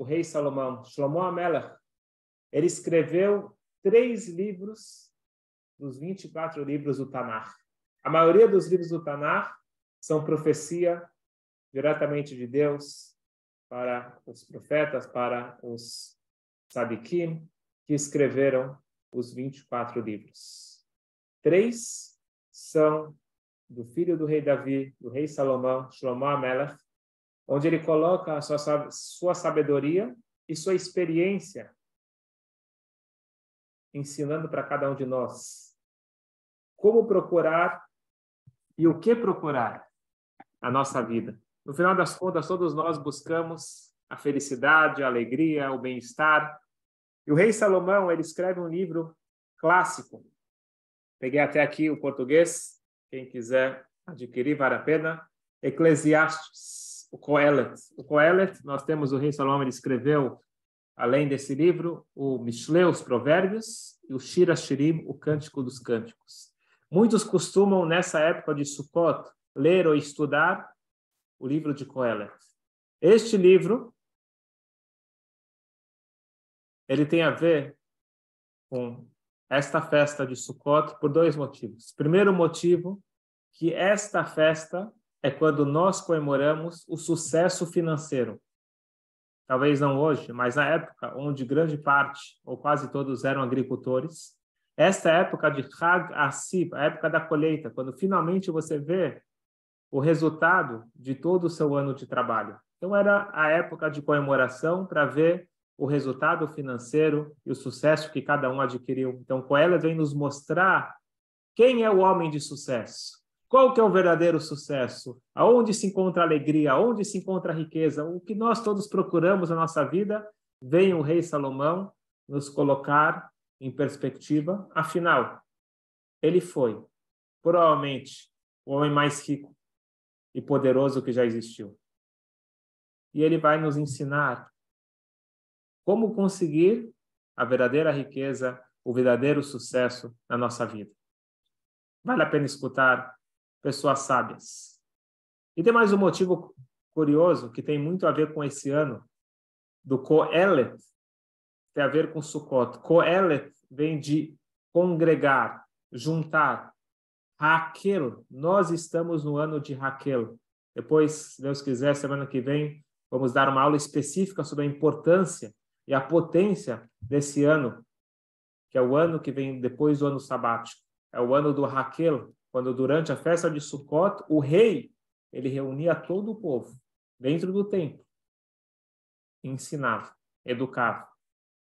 o rei Salomão, Shlomo Amelach, ele escreveu três livros dos 24 livros do Tanakh. A maioria dos livros do Tanakh são profecia diretamente de Deus para os profetas, para os sadikim, que escreveram os 24 livros. Três são do filho do rei Davi, do rei Salomão, Shlomo Amelach, onde ele coloca a sua, sua sabedoria e sua experiência ensinando para cada um de nós como procurar e o que procurar a nossa vida. No final das contas, todos nós buscamos a felicidade, a alegria, o bem-estar. E o rei Salomão, ele escreve um livro clássico. Peguei até aqui o português, quem quiser adquirir, vale a pena. Eclesiastes, o Coelet. O Coelet, nós temos o rei Salomão, ele escreveu, além desse livro, o Mishle, os Provérbios, e o Shira Shirim, o Cântico dos Cânticos. Muitos costumam, nessa época de Sukkot, ler ou estudar o livro de Coelet. Este livro ele tem a ver com esta festa de Sukkot por dois motivos. Primeiro motivo, que esta festa é quando nós comemoramos o sucesso financeiro. Talvez não hoje, mas na época onde grande parte, ou quase todos, eram agricultores. Esta época de Hag Asib, a época da colheita, quando finalmente você vê o resultado de todo o seu ano de trabalho. Então, era a época de comemoração para ver o resultado financeiro e o sucesso que cada um adquiriu. Então, Coelho vem nos mostrar quem é o homem de sucesso. Qual que é o verdadeiro sucesso? Aonde se encontra a alegria? Aonde se encontra a riqueza? O que nós todos procuramos na nossa vida, vem o rei Salomão nos colocar em perspectiva. Afinal, ele foi provavelmente o homem mais rico e poderoso que já existiu. E ele vai nos ensinar como conseguir a verdadeira riqueza, o verdadeiro sucesso na nossa vida. Vale a pena escutar pessoas sábias. E tem mais um motivo curioso que tem muito a ver com esse ano do Koelet, tem a ver com Sukkot. Koelet vem de congregar, juntar, Raquel, nós estamos no ano de Raquel. Depois, se Deus quiser, semana que vem, vamos dar uma aula específica sobre a importância e a potência desse ano, que é o ano que vem depois do ano sabático. É o ano do Raquel, quando durante a festa de Sukkot, o rei, ele reunia todo o povo dentro do templo, ensinava, educava.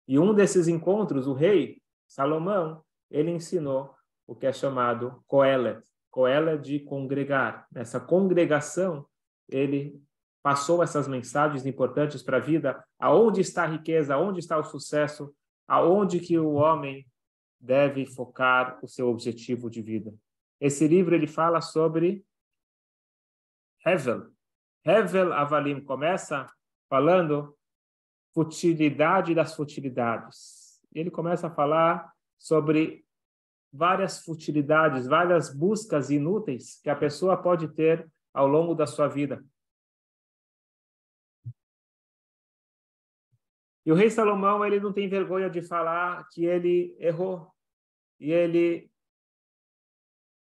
E um desses encontros, o rei Salomão, ele ensinou o que é chamado Coelet. Coelet de congregar. Nessa congregação, ele passou essas mensagens importantes para a vida. Aonde está a riqueza? Aonde está o sucesso? Aonde que o homem deve focar o seu objetivo de vida? Esse livro ele fala sobre Hevel. Hevel Avalim começa falando futilidade das futilidades. Ele começa a falar sobre várias futilidades, várias buscas inúteis que a pessoa pode ter ao longo da sua vida. E o rei Salomão, ele não tem vergonha de falar que ele errou. E ele,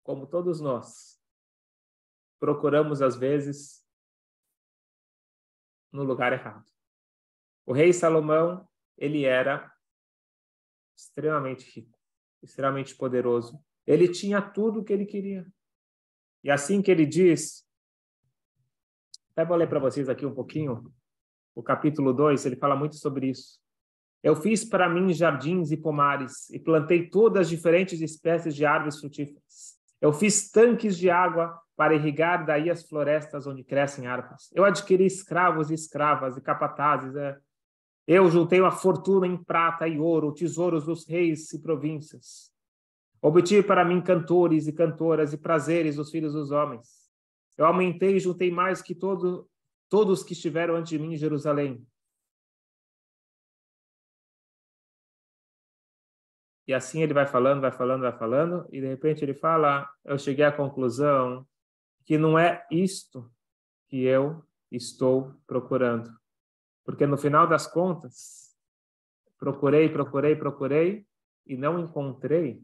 como todos nós, procuramos às vezes no lugar errado. O rei Salomão, ele era extremamente rico extremamente poderoso. Ele tinha tudo o que ele queria. E assim que ele diz, até vou ler para vocês aqui um pouquinho, o capítulo 2, ele fala muito sobre isso. Eu fiz para mim jardins e pomares e plantei todas as diferentes espécies de árvores frutíferas. Eu fiz tanques de água para irrigar daí as florestas onde crescem árvores. Eu adquiri escravos e escravas e capatazes. É, eu juntei uma fortuna em prata e ouro, tesouros dos reis e províncias. Obtive para mim cantores e cantoras e prazeres dos filhos dos homens. Eu aumentei e juntei mais que todo, todos que estiveram antes de mim em Jerusalém. E assim ele vai falando, vai falando, vai falando, e de repente ele fala: Eu cheguei à conclusão que não é isto que eu estou procurando. Porque no final das contas, procurei, procurei, procurei e não encontrei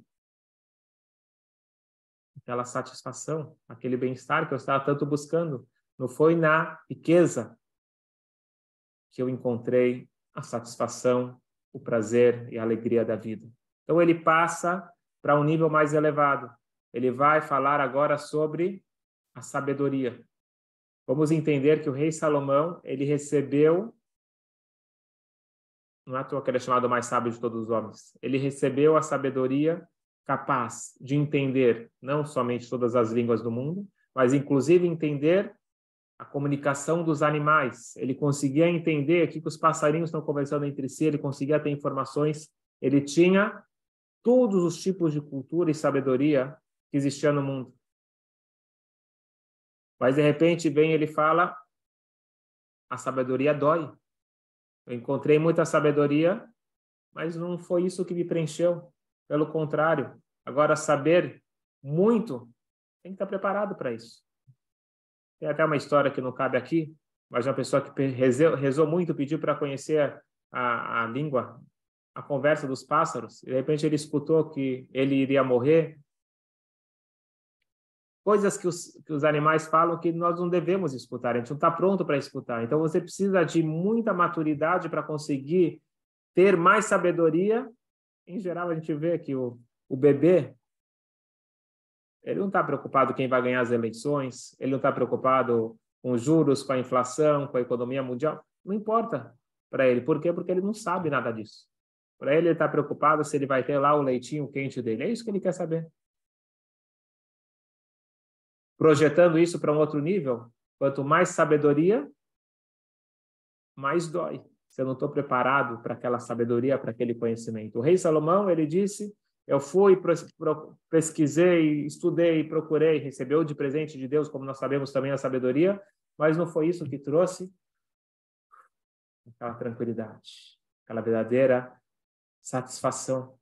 aquela satisfação, aquele bem-estar que eu estava tanto buscando. Não foi na riqueza que eu encontrei a satisfação, o prazer e a alegria da vida. Então ele passa para um nível mais elevado. Ele vai falar agora sobre a sabedoria. Vamos entender que o rei Salomão, ele recebeu não é à que ele é chamado mais sábio de todos os homens. Ele recebeu a sabedoria capaz de entender não somente todas as línguas do mundo, mas inclusive entender a comunicação dos animais. Ele conseguia entender aqui que os passarinhos estão conversando entre si, ele conseguia ter informações, ele tinha todos os tipos de cultura e sabedoria que existia no mundo. Mas de repente vem ele fala a sabedoria dói. Eu encontrei muita sabedoria, mas não foi isso que me preencheu. Pelo contrário, agora saber muito tem que estar preparado para isso. Tem até uma história que não cabe aqui, mas uma pessoa que rezou, rezou muito pediu para conhecer a, a língua, a conversa dos pássaros. E de repente ele escutou que ele iria morrer. Coisas que os, que os animais falam que nós não devemos escutar, a gente não está pronto para escutar. Então você precisa de muita maturidade para conseguir ter mais sabedoria. Em geral, a gente vê que o, o bebê ele não está preocupado quem vai ganhar as eleições, ele não está preocupado com os juros, com a inflação, com a economia mundial. Não importa para ele. Por quê? Porque ele não sabe nada disso. Para ele, ele está preocupado se ele vai ter lá o leitinho quente dele. É isso que ele quer saber. Projetando isso para um outro nível, quanto mais sabedoria, mais dói. Se eu não estou preparado para aquela sabedoria, para aquele conhecimento. O rei Salomão, ele disse eu fui, pesquisei, estudei, procurei, recebeu de presente de Deus, como nós sabemos também a sabedoria, mas não foi isso que trouxe aquela tranquilidade, aquela verdadeira satisfação.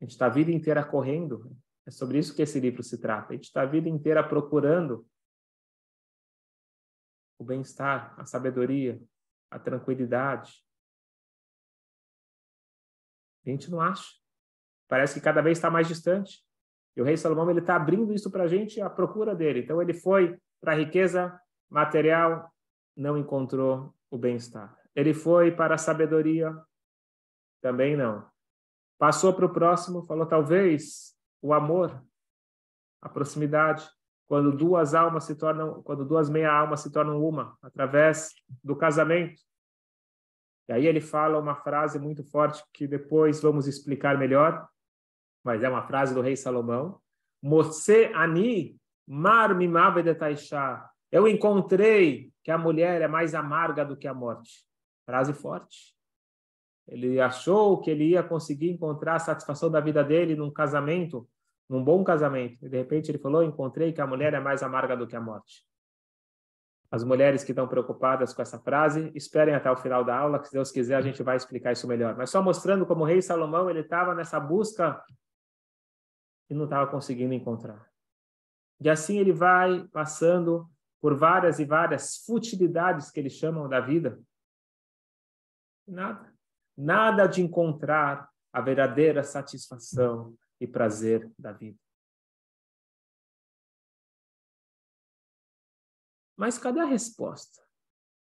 A gente está a vida inteira correndo, é sobre isso que esse livro se trata. A gente está a vida inteira procurando o bem-estar, a sabedoria, a tranquilidade. A gente não acha parece que cada vez está mais distante. E o rei Salomão ele está abrindo isso para a gente, a procura dele. Então ele foi para a riqueza material, não encontrou o bem-estar. Ele foi para a sabedoria, também não. Passou para o próximo, falou talvez o amor, a proximidade, quando duas almas se tornam, quando duas meia almas se tornam uma, através do casamento. E aí ele fala uma frase muito forte que depois vamos explicar melhor, mas é uma frase do rei Salomão. Mose ani mar Eu encontrei que a mulher é mais amarga do que a morte. Frase forte. Ele achou que ele ia conseguir encontrar a satisfação da vida dele num casamento, num bom casamento. E de repente ele falou: encontrei que a mulher é mais amarga do que a morte. As mulheres que estão preocupadas com essa frase, esperem até o final da aula, que se Deus quiser a gente vai explicar isso melhor. Mas só mostrando como o rei Salomão ele estava nessa busca e não estava conseguindo encontrar. E assim ele vai passando por várias e várias futilidades que eles chamam da vida. Nada. Nada de encontrar a verdadeira satisfação e prazer da vida. Mas cadê a resposta?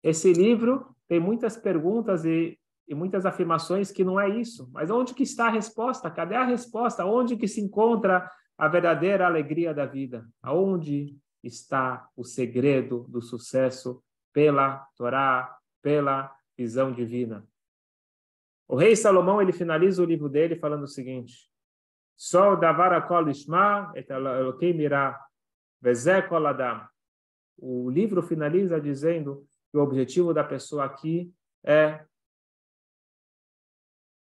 Esse livro tem muitas perguntas e e muitas afirmações que não é isso. Mas onde que está a resposta? Cadê a resposta? Onde que se encontra a verdadeira alegria da vida? Aonde está o segredo do sucesso pela Torá, pela visão divina? O rei Salomão ele finaliza o livro dele falando o seguinte: Sol davara kol ishma et kol adam. O livro finaliza dizendo que o objetivo da pessoa aqui é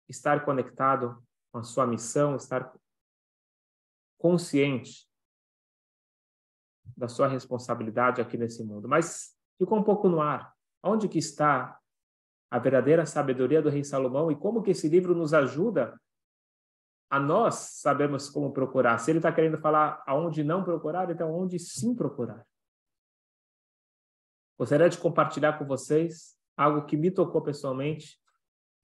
estar conectado com a sua missão, estar consciente da sua responsabilidade aqui nesse mundo. Mas ficou um pouco no ar. Onde que está a verdadeira sabedoria do rei Salomão e como que esse livro nos ajuda a nós sabermos como procurar. Se ele está querendo falar aonde não procurar, então onde sim procurar. Gostaria de compartilhar com vocês algo que me tocou pessoalmente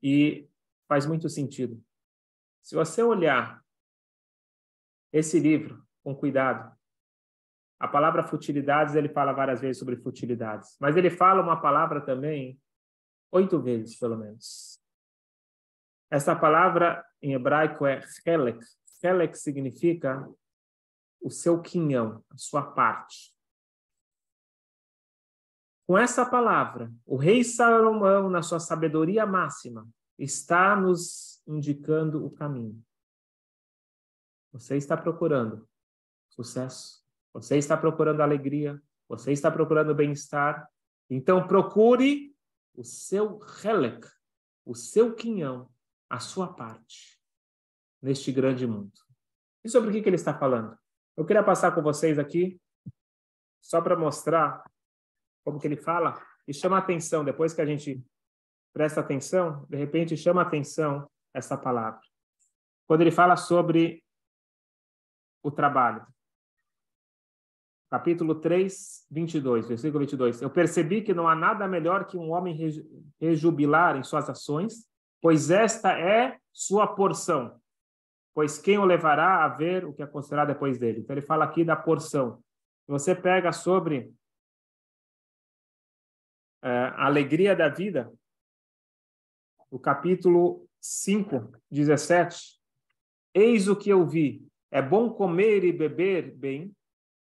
e faz muito sentido. Se você olhar esse livro com cuidado, a palavra futilidades, ele fala várias vezes sobre futilidades, mas ele fala uma palavra também oito vezes, pelo menos. Essa palavra em hebraico é chelek. Chelek significa o seu quinhão, a sua parte. Com essa palavra, o rei Salomão, na sua sabedoria máxima, está nos indicando o caminho. Você está procurando sucesso, você está procurando alegria, você está procurando bem-estar. Então procure o seu helek, o seu quinhão, a sua parte neste grande mundo. E sobre o que, que ele está falando? Eu queria passar com vocês aqui, só para mostrar como que ele fala, e chama atenção, depois que a gente presta atenção, de repente chama atenção essa palavra. Quando ele fala sobre o trabalho. Capítulo 3, 22, versículo 22. Eu percebi que não há nada melhor que um homem rejubilar em suas ações, pois esta é sua porção. Pois quem o levará a ver o que acontecerá depois dele? Então ele fala aqui da porção. Você pega sobre é, a alegria da vida, o capítulo 5, 17. Eis o que eu vi. É bom comer e beber bem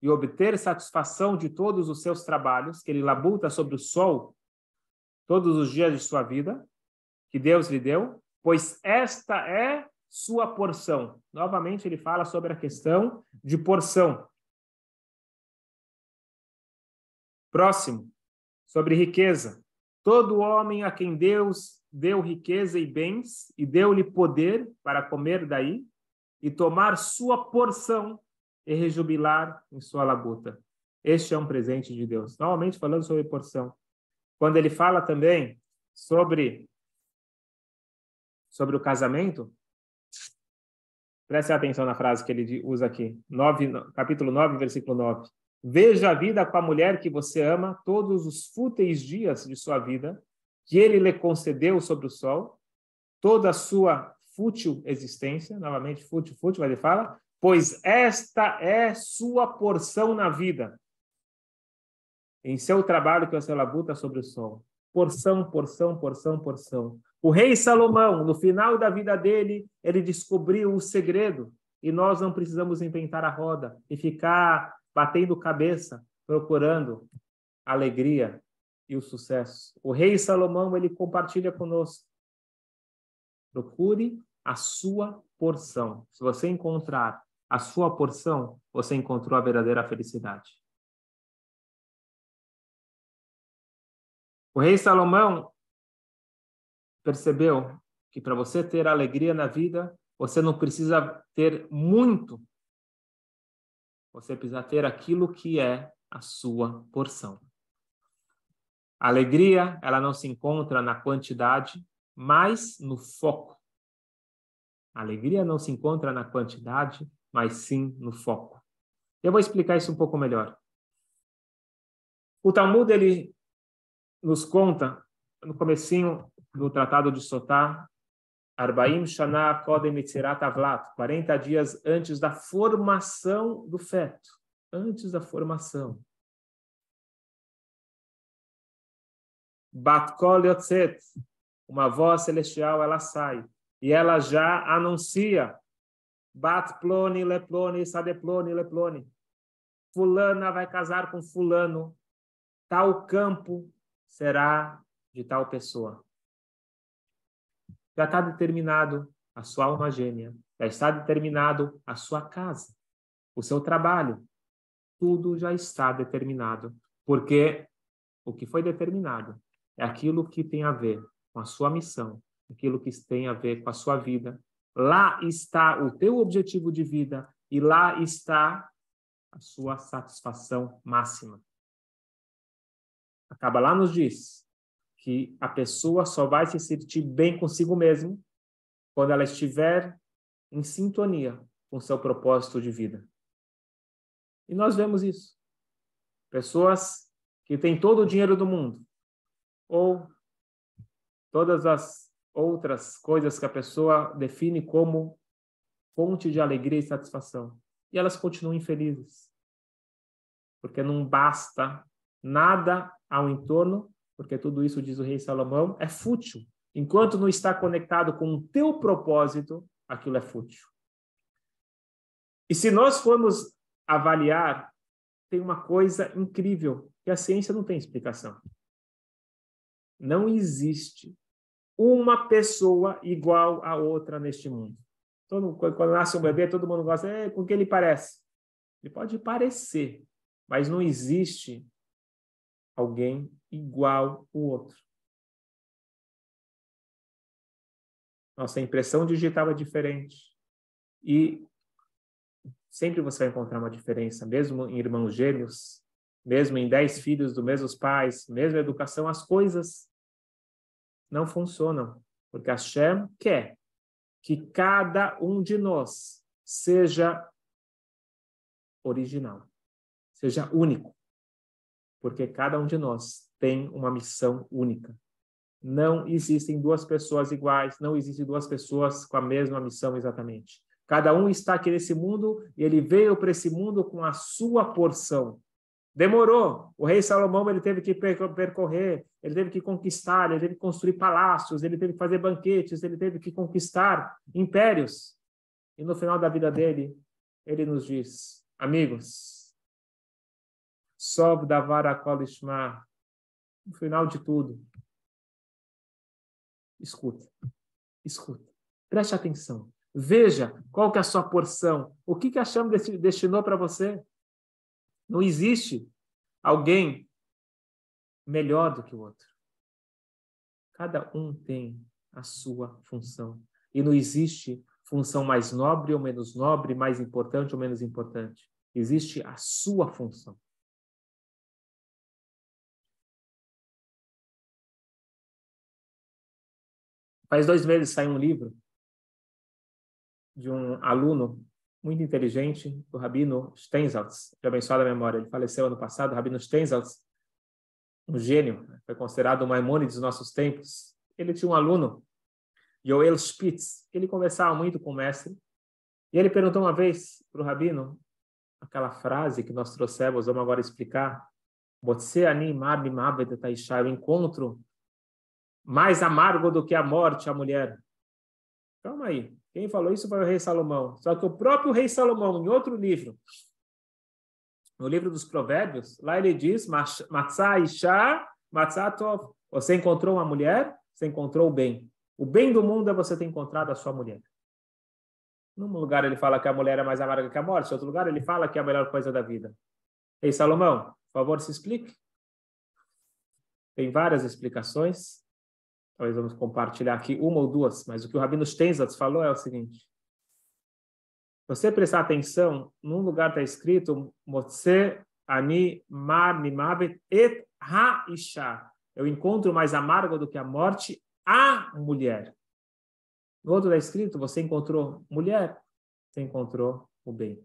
e obter satisfação de todos os seus trabalhos, que ele labuta sobre o sol todos os dias de sua vida, que Deus lhe deu, pois esta é sua porção. Novamente ele fala sobre a questão de porção. Próximo, sobre riqueza. Todo homem a quem Deus deu riqueza e bens e deu-lhe poder para comer daí e tomar sua porção e rejubilar em sua labuta. Este é um presente de Deus. Novamente falando sobre porção. Quando ele fala também sobre sobre o casamento, preste atenção na frase que ele usa aqui, 9, capítulo 9, versículo 9. Veja a vida com a mulher que você ama todos os fúteis dias de sua vida, que ele lhe concedeu sobre o sol, toda a sua fútil existência, novamente fútil, fútil, mas ele fala, pois esta é sua porção na vida, em seu trabalho que você labuta sobre o sol. Porção, porção, porção, porção. O rei Salomão, no final da vida dele, ele descobriu o segredo. E nós não precisamos inventar a roda e ficar batendo cabeça, procurando alegria e o sucesso. O rei Salomão, ele compartilha conosco. Procure a sua porção. Se você encontrar a sua porção, você encontrou a verdadeira felicidade. O rei Salomão, percebeu que para você ter alegria na vida, você não precisa ter muito. Você precisa ter aquilo que é a sua porção. A alegria, ela não se encontra na quantidade, mas no foco. A alegria não se encontra na quantidade, mas sim no foco. Eu vou explicar isso um pouco melhor. O Talmud ele nos conta no comecinho no Tratado de Sotá, Arbaim Shana Kodem Mitzirat Avlat, 40 dias antes da formação do feto, antes da formação. Bat Kol Yotzet, uma voz celestial, ela sai, e ela já anuncia, Bat Ploni, Leploni, Sadeploni, Leploni, fulana vai casar com fulano, tal campo será de tal pessoa já está determinado a sua alma gêmea, já está determinado a sua casa, o seu trabalho. Tudo já está determinado, porque o que foi determinado é aquilo que tem a ver com a sua missão, aquilo que tem a ver com a sua vida. Lá está o teu objetivo de vida e lá está a sua satisfação máxima. Acaba lá nos diz que a pessoa só vai se sentir bem consigo mesmo quando ela estiver em sintonia com seu propósito de vida. E nós vemos isso. Pessoas que têm todo o dinheiro do mundo, ou todas as outras coisas que a pessoa define como fonte de alegria e satisfação. E elas continuam infelizes. Porque não basta nada ao entorno, porque tudo isso, diz o rei Salomão, é fútil. Enquanto não está conectado com o teu propósito, aquilo é fútil. E se nós formos avaliar, tem uma coisa incrível, que a ciência não tem explicação. Não existe uma pessoa igual a outra neste mundo. Todo, quando nasce um bebê, todo mundo gosta, é, com que ele parece? Ele pode parecer, mas não existe alguém igual o outro. Nossa impressão digital é diferente. E sempre você vai encontrar uma diferença, mesmo em irmãos gêmeos, mesmo em dez filhos dos mesmos pais, mesmo educação, as coisas não funcionam, porque Hashem quer que cada um de nós seja original, seja único, porque cada um de nós tem uma missão única. Não existem duas pessoas iguais, não existem duas pessoas com a mesma missão exatamente. Cada um está aqui nesse mundo e ele veio para esse mundo com a sua porção. Demorou. O rei Salomão ele teve que percorrer, ele teve que conquistar, ele teve que construir palácios, ele teve que fazer banquetes, ele teve que conquistar impérios. E no final da vida dele, ele nos diz: amigos, sob da vara kolishma, no final de tudo, escuta, escuta, preste atenção, veja qual que é a sua porção, o que que a chama destinou para você. Não existe alguém melhor do que o outro. Cada um tem a sua função. E não existe função mais nobre ou menos nobre, mais importante ou menos importante. Existe a sua função. Faz dois meses saiu um livro de um aluno muito inteligente, do Rabino Steinsaltz, de abençoada memória. Ele faleceu ano passado, o Rabino Steinsaltz, um gênio, foi considerado o Maimônides dos nossos tempos. Ele tinha um aluno, Joel Spitz, ele conversava muito com o mestre, e ele perguntou uma vez para o Rabino, aquela frase que nós trouxemos, vamos agora explicar, você animabe eu encontro mais amargo do que a morte, a mulher. Calma aí. Quem falou isso foi o rei Salomão. Só que o próprio rei Salomão, em outro livro, no livro dos Provérbios, lá ele diz. Você encontrou uma mulher, você encontrou o bem. O bem do mundo é você ter encontrado a sua mulher. Num lugar ele fala que a mulher é mais amarga que a morte, em outro lugar ele fala que é a melhor coisa da vida. Ei, Salomão, por favor, se explique. Tem várias explicações. Talvez vamos compartilhar aqui uma ou duas, mas o que o Rabino Stenzatz falou é o seguinte. Você prestar atenção, num lugar está escrito Motse ani mar mimavet et ha isha. Eu encontro mais amargo do que a morte a mulher. No outro está escrito, você encontrou mulher, você encontrou o bem.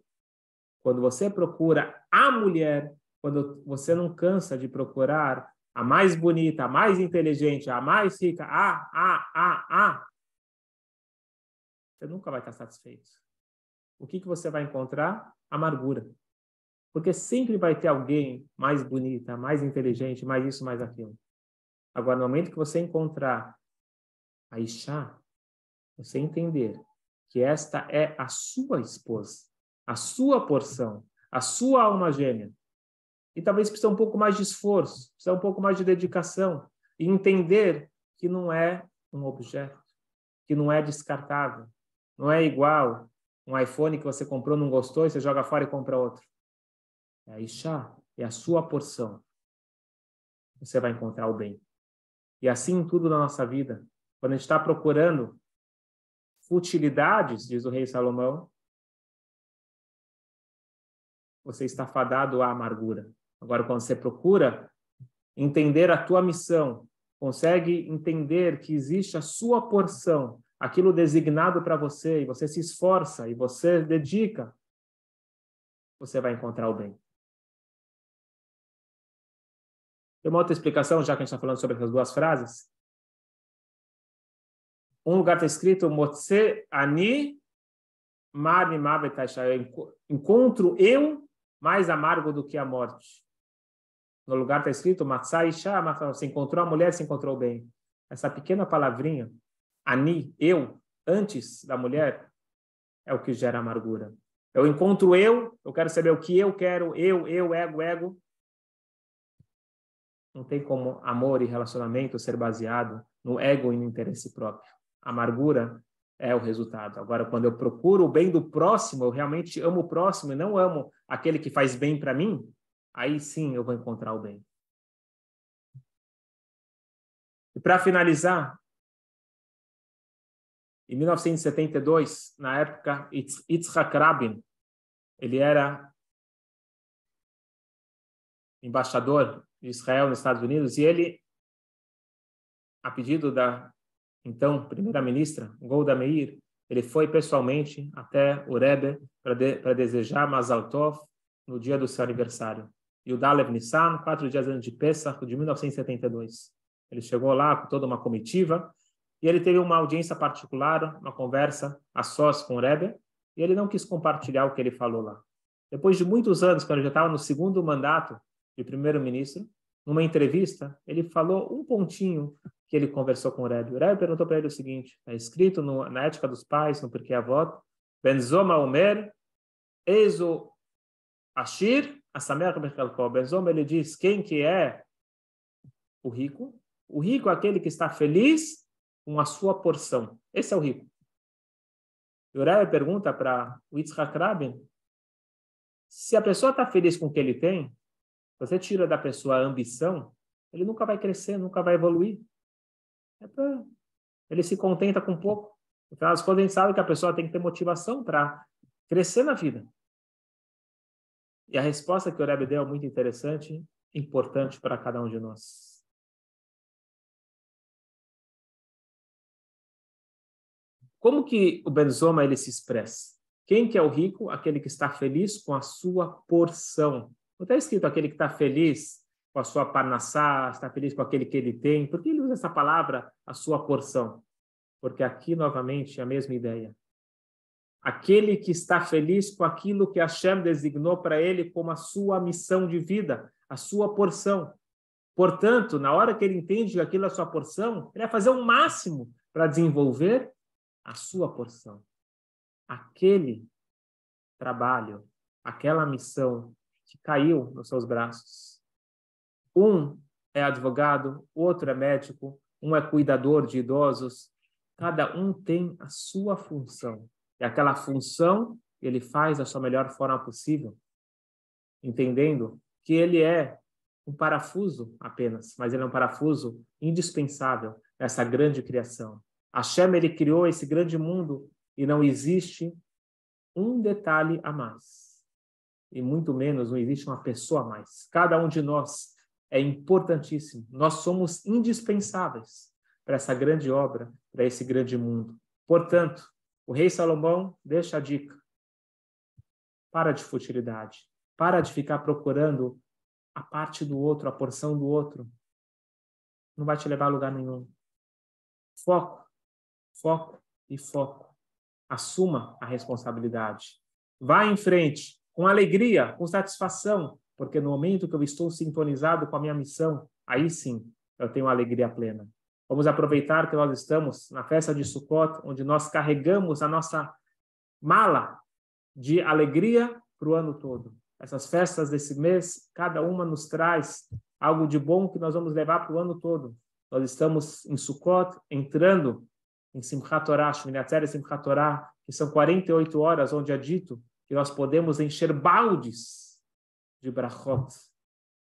Quando você procura a mulher, quando você não cansa de procurar a mais bonita, a mais inteligente, a mais rica, a, a, a, a, você nunca vai estar satisfeito. O que, que você vai encontrar? Amargura. Porque sempre vai ter alguém mais bonita, mais inteligente, mais isso, mais aquilo. Agora, no momento que você encontrar a Isha, você entender que esta é a sua esposa, a sua porção, a sua alma gêmea, e talvez precisa um pouco mais de esforço, precisa um pouco mais de dedicação e entender que não é um objeto, que não é descartável, não é igual um iPhone que você comprou, não gostou e você joga fora e compra outro. É a é a sua porção. Você vai encontrar o bem. E assim tudo na nossa vida. Quando a gente está procurando futilidades, diz o rei Salomão, você está fadado à amargura. Agora, quando você procura entender a tua missão, consegue entender que existe a sua porção, aquilo designado para você, e você se esforça e você dedica, você vai encontrar o bem. Tem uma outra explicação, já que a gente está falando sobre essas duas frases. um lugar está escrito Motse Ani Eu encontro eu mais amargo do que a morte. No lugar está escrito Matsai Isha, você encontrou a mulher, se encontrou bem. Essa pequena palavrinha, Ani, eu, antes da mulher, é o que gera amargura. Eu encontro eu, eu quero saber o que eu quero, eu, eu, ego, ego. Não tem como amor e relacionamento ser baseado no ego e no interesse próprio. amargura é o resultado. Agora, quando eu procuro o bem do próximo, eu realmente amo o próximo e não amo aquele que faz bem para mim, aí sim eu vou encontrar o bem. E para finalizar, em 1972, na época, Yitzhak Rabin, ele era embaixador de Israel nos Estados Unidos e ele, a pedido da então primeira-ministra Golda Meir, ele foi pessoalmente até o Rebbe para de, desejar Mazal Tov no dia do seu aniversário. E o Dalev Nissan, quatro dias antes de Pesach, de 1972. Ele chegou lá com toda uma comitiva e ele teve uma audiência particular, uma conversa a sós com o Rebbe, e ele não quis compartilhar o que ele falou lá. Depois de muitos anos, quando ele já estava no segundo mandato de primeiro-ministro, numa entrevista, ele falou um pontinho que ele conversou com o Rebbe. O Rebbe perguntou para ele o seguinte, está escrito no, na Ética dos Pais, no Porquê Avot, Benzoma Omer, Ezo Ashir, Asamer Bechalkol. Benzoma, ele diz, quem que é o rico? O rico é aquele que está feliz com a sua porção. Esse é o rico. E o Rebbe pergunta para o Yitzhak Rabin, se a pessoa está feliz com o que ele tem, você tira da pessoa a ambição, ele nunca vai crescer, nunca vai evoluir. É. Ele se contenta com pouco. No final das contas, a gente sabe que a pessoa tem que ter motivação para crescer na vida. E a resposta que o Rebbe deu é muito interessante, importante para cada um de nós. Como que o Benzoma ele se expressa? Quem que é o rico? Aquele que está feliz com a sua porção. Não está escrito aquele que está feliz com a sua parnassá, está feliz com aquele que ele tem. Por que ele usa essa palavra, a sua porção? Porque aqui, novamente, é a mesma ideia. Aquele que está feliz com aquilo que Hashem designou para ele como a sua missão de vida, a sua porção. Portanto, na hora que ele entende que aquilo é a sua porção, ele vai fazer o máximo para desenvolver a sua porção. Aquele trabalho, aquela missão que caiu nos seus braços um é advogado, outro é médico, um é cuidador de idosos. Cada um tem a sua função. E aquela função ele faz da sua melhor forma possível, entendendo que ele é um parafuso apenas, mas ele é um parafuso indispensável nessa grande criação. Hashem, ele criou esse grande mundo e não existe um detalhe a mais. E muito menos não existe uma pessoa a mais. Cada um de nós é importantíssimo. Nós somos indispensáveis para essa grande obra, para esse grande mundo. Portanto, o rei Salomão deixa a dica. Para de futilidade. Para de ficar procurando a parte do outro, a porção do outro. Não vai te levar a lugar nenhum. Foco, foco e foco. Assuma a responsabilidade. Vá em frente com alegria, com satisfação, porque no momento que eu estou sintonizado com a minha missão, aí sim eu tenho alegria plena. Vamos aproveitar que nós estamos na festa de Sukkot, onde nós carregamos a nossa mala de alegria para o ano todo. Essas festas desse mês, cada uma nos traz algo de bom que nós vamos levar para o ano todo. Nós estamos em Sukkot, entrando em Simchat Torah, Shmini Simchat Torah, que são 48 horas onde é dito que nós podemos encher baldes de brachot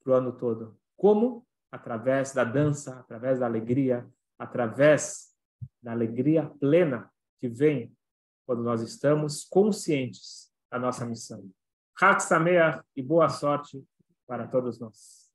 para o ano todo. Como? Através da dança, através da alegria, através da alegria plena que vem quando nós estamos conscientes da nossa missão. Chag Sameach e boa sorte para todos nós.